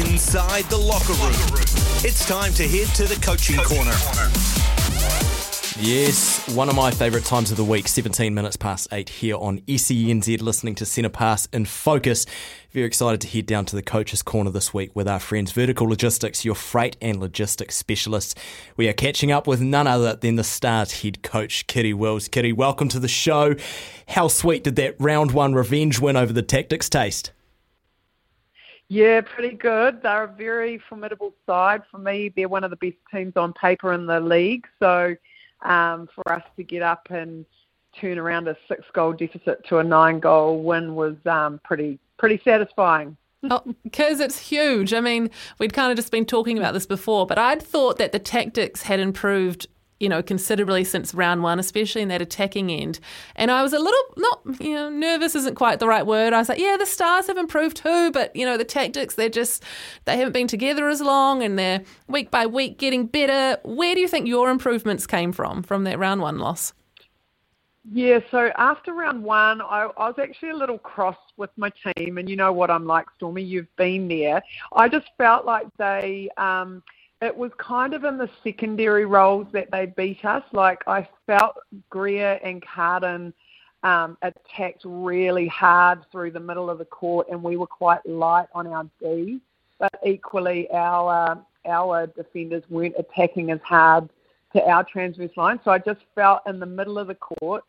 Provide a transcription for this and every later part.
inside the locker room. It's time to head to the coaching corner. Yes, one of my favourite times of the week, 17 minutes past 8 here on SENZ, listening to Centre Pass in Focus. Very excited to head down to the Coach's Corner this week with our friends Vertical Logistics, your freight and logistics specialists. We are catching up with none other than the Stars head coach, Kiri Wills. Kiri, welcome to the show. How sweet did that round one revenge win over the Tactix taste? Yeah, pretty good. They're a very formidable side. For me, they're one of the best teams on paper in the league. So um, for us to get up and turn around a six goal deficit to a nine goal win was um, pretty pretty satisfying. Because oh, it's huge. I mean, we'd kind of just been talking about this before, but I'd thought that the Tactix had improved you know, considerably since round one, especially in that attacking end. And I was a little not, you know, nervous isn't quite the right word. I was like, yeah, the stars have improved too, but you know, the Tactix, they're just they haven't been together as long, and they're week by week getting better. Where do you think your improvements came from from that round one loss? Yeah, so after round one, I, I was actually a little cross with my team, and you know what I'm like, Stormy. You've been there. I just felt like they. Um, it was kind of in the secondary roles that they beat us. Like I felt Greer and Karin um, attacked really hard through the middle of the court, and we were quite light on our D. But equally, our our defenders weren't attacking as hard to our transverse line. So I just felt in the middle of the court,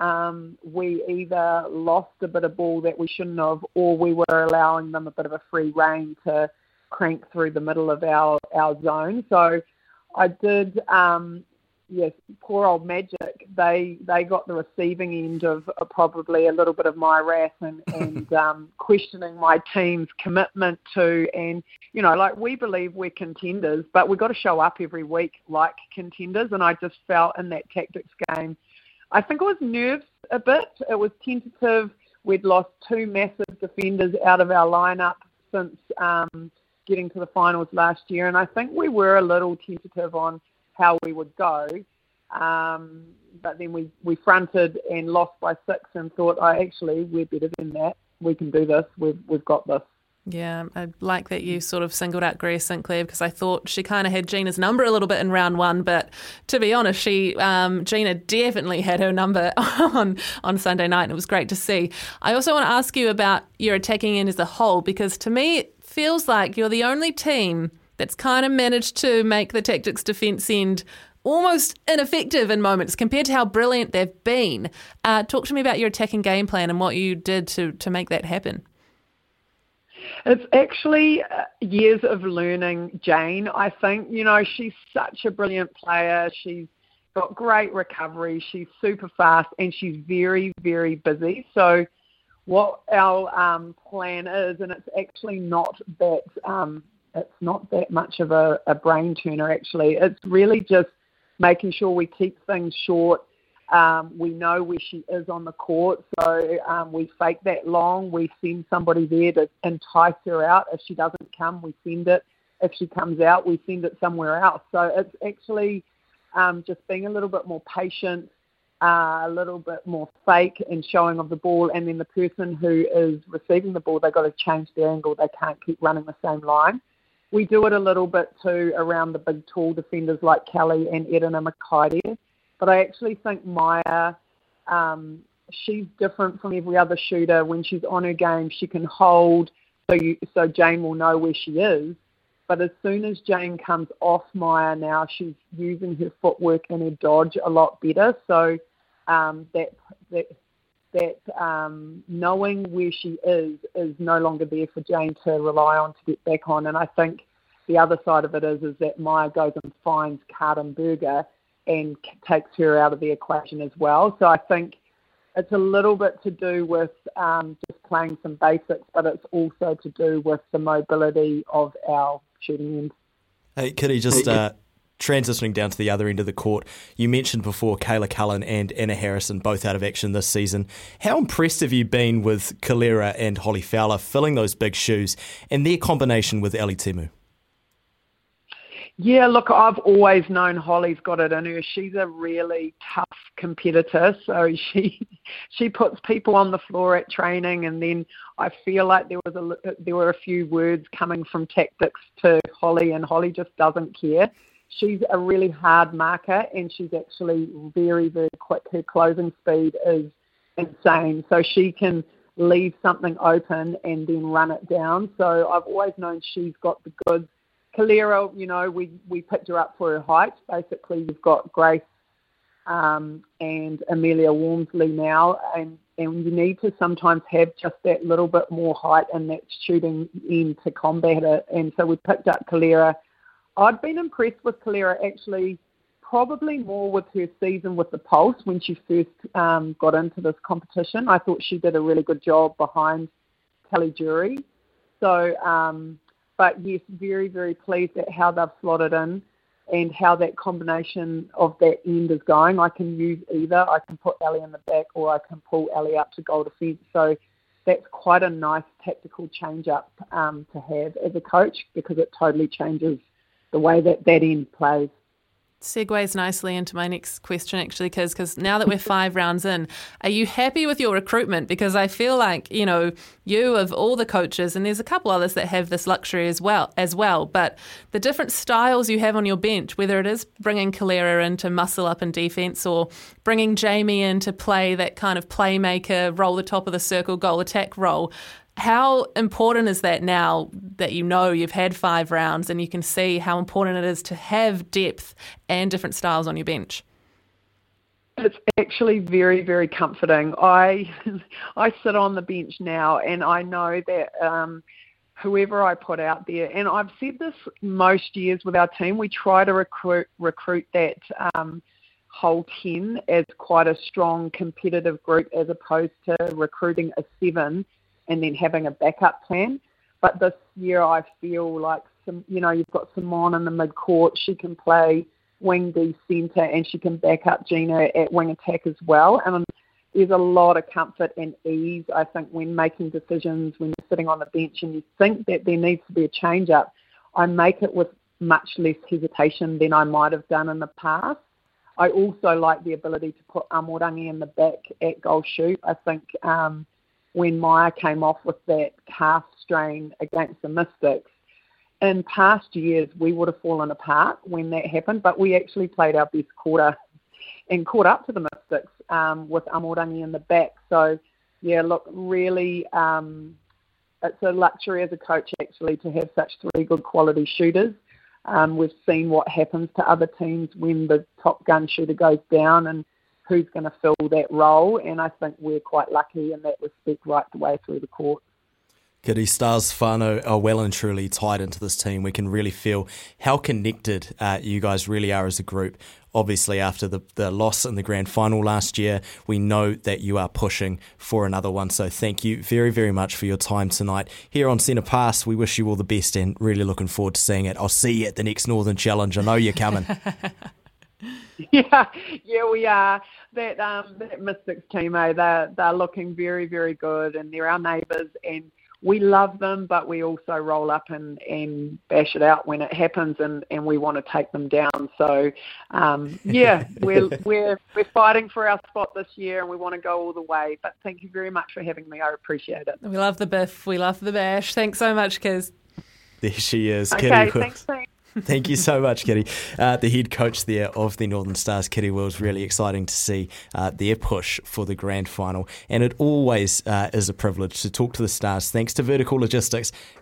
um, we either lost a bit of ball that we shouldn't have, or we were allowing them a bit of a free rein to crank through the middle of our, our zone. So I did, um, yes, poor old Magic. They they got the receiving end of uh, probably a little bit of my wrath and, and um, questioning my team's commitment to, and you know, like we believe we're contenders, but we've got to show up every week like contenders. And I just felt in that Tactix game, I think it was nerves a bit. It was tentative. We'd lost two massive defenders out of our lineup since um, getting to the finals last year, and I think we were a little tentative on how we would go. Um, but then we, we fronted and lost by six and thought, oh, actually, we're better than that. We can do this. We've, we've got this. Yeah, I like that you sort of singled out Greer St Clair because I thought she kind of had Gina's number a little bit in round one, but to be honest, she um, Gina definitely had her number on on Sunday night, and it was great to see. I also want to ask you about your attacking end as a whole because to me, feels like you're the only team that's kind of managed to make the Tactix defence end almost ineffective in moments compared to how brilliant they've been. Uh, talk to me about your attacking game plan and what you did to, to make that happen. It's actually uh, years of learning, Jane. I think, you know, she's such a brilliant player. She's got great recovery. She's super fast and she's very, very busy. So what our um, plan is, and it's actually not that um, it's not that much of a, a brain turner. Actually, it's really just making sure we keep things short. Um, we know where she is on the court, so um, we fake that long. We send somebody there to entice her out. If she doesn't come, we send it. If she comes out, we send it somewhere else. So it's actually um, just being a little bit more patient, a little bit more fake and showing of the ball, and then the person who is receiving the ball, they've got to change their angle. They can't keep running the same line. We do it a little bit too around the big tall defenders like Kelly and Erena Mikaere. But I actually think Maia, um, she's different from every other shooter. When she's on her game, she can hold, so you, so Jane will know where she is. But as soon as Jane comes off Maia now, she's using her footwork and her dodge a lot better. So um, that that that um, knowing where she is is no longer there for Jane to rely on to get back on. And I think the other side of it is is that Maia goes and finds Karin Burger and takes her out of the equation as well. So I think it's a little bit to do with um, just playing some basics, but it's also to do with the mobility of our shooting end. Hey, Kiri, just uh, transitioning down to the other end of the court, you mentioned before Kayla Cullen and Anna Harrison both out of action this season. How impressed have you been with Kelera and Holly Fowler filling those big shoes and their combination with Ellie Temu? Yeah, look, I've always known Holly's got it in her. She's a really tough competitor, so she she puts people on the floor at training, and then I feel like there was a there were a few words coming from Tactix to Holly, and Holly just doesn't care. She's a really hard marker, and she's actually very very quick. Her closing speed is insane, so she can leave something open and then run it down. So I've always known she's got the goods Kelera, you know, we, we picked her up for her height. Basically, you've got Grace um, and Amelia Walmsley now, and, and you need to sometimes have just that little bit more height and that shooting in to combat it. And so we picked up Kelera. I'd been impressed with Kelera actually, probably more with her season with the Pulse when she first um, got into this competition. I thought she did a really good job behind Kelly Jury. So, um, but yes, very, very pleased at how they've slotted in and how that combination of that end is going. I can use either. I can put Ellie in the back or I can pull Ellie up to goal defence. So that's quite a nice tactical change up um, to have as a coach because it totally changes the way that that end plays. Segues nicely into my next question actually because because now that we're five rounds in are you happy with your recruitment? Because i feel like you know you of all the coaches and there's a couple others that have this luxury as well as well but the different styles you have on your bench whether it is bringing Kelera in to muscle up in defence or bringing Jamie in to play that kind of playmaker roll the top of the circle goal attack role how important is that now that you know you've had five rounds and you can see how important it is to have depth and different styles on your bench? It's actually very, very comforting. I I sit on the bench now, and I know that um, whoever I put out there, and I've said this most years with our team, we try to recruit recruit that um, whole ten as quite a strong competitive group, as opposed to recruiting a seven and then having a backup plan. But this year, I feel like some, you know, you've got Simone in the mid court. She can play wing D centre and she can back up Gina at wing attack as well. And there's a lot of comfort and ease, I think, when making decisions when you're sitting on the bench and you think that there needs to be a change up. I make it with much less hesitation than I might have done in the past. I also like the ability to put Amorangi in the back at goal shoot. I think um, when Maia came off with that calf strain against the Mystics. In past years, we would have fallen apart when that happened, but we actually played our best quarter and caught up to the Mystics um, with Amorangi in the back. So, yeah, look, really, um, it's a luxury as a coach actually to have such three good quality shooters. Um, we've seen what happens to other teams when the top gun shooter goes down, and who's going to fill that role. And I think we're quite lucky in that respect right the way through the court. Kiri Stars whānau are well and truly tied into this team. We can really feel how connected uh, you guys really are as a group. Obviously, after the, the loss in the grand final last year, we know that you are pushing for another one. So, thank you very, very much for your time tonight here on Centre Pass. We wish you all the best and really looking forward to seeing it. I'll see you at the next Northern Challenge. I know you're coming. Yeah, yeah, we are. That um, that Mystics team, eh? They're they're looking very, very good, and they're our neighbours, and we love them, but we also roll up and and bash it out when it happens, and and we want to take them down. So, um, yeah, we're we're we're fighting for our spot this year, and we want to go all the way. But thank you very much for having me. I appreciate it. We love the biff. We love the bash. Thanks so much, Kiz. There she is. Okay, thanks. thanks. Thank you so much, Kiri. Uh, the head coach there of the Northern Stars, Kiri Wills, really exciting to see uh, their push for the grand final. And it always uh, is a privilege to talk to the Stars. Thanks to Vertical Logistics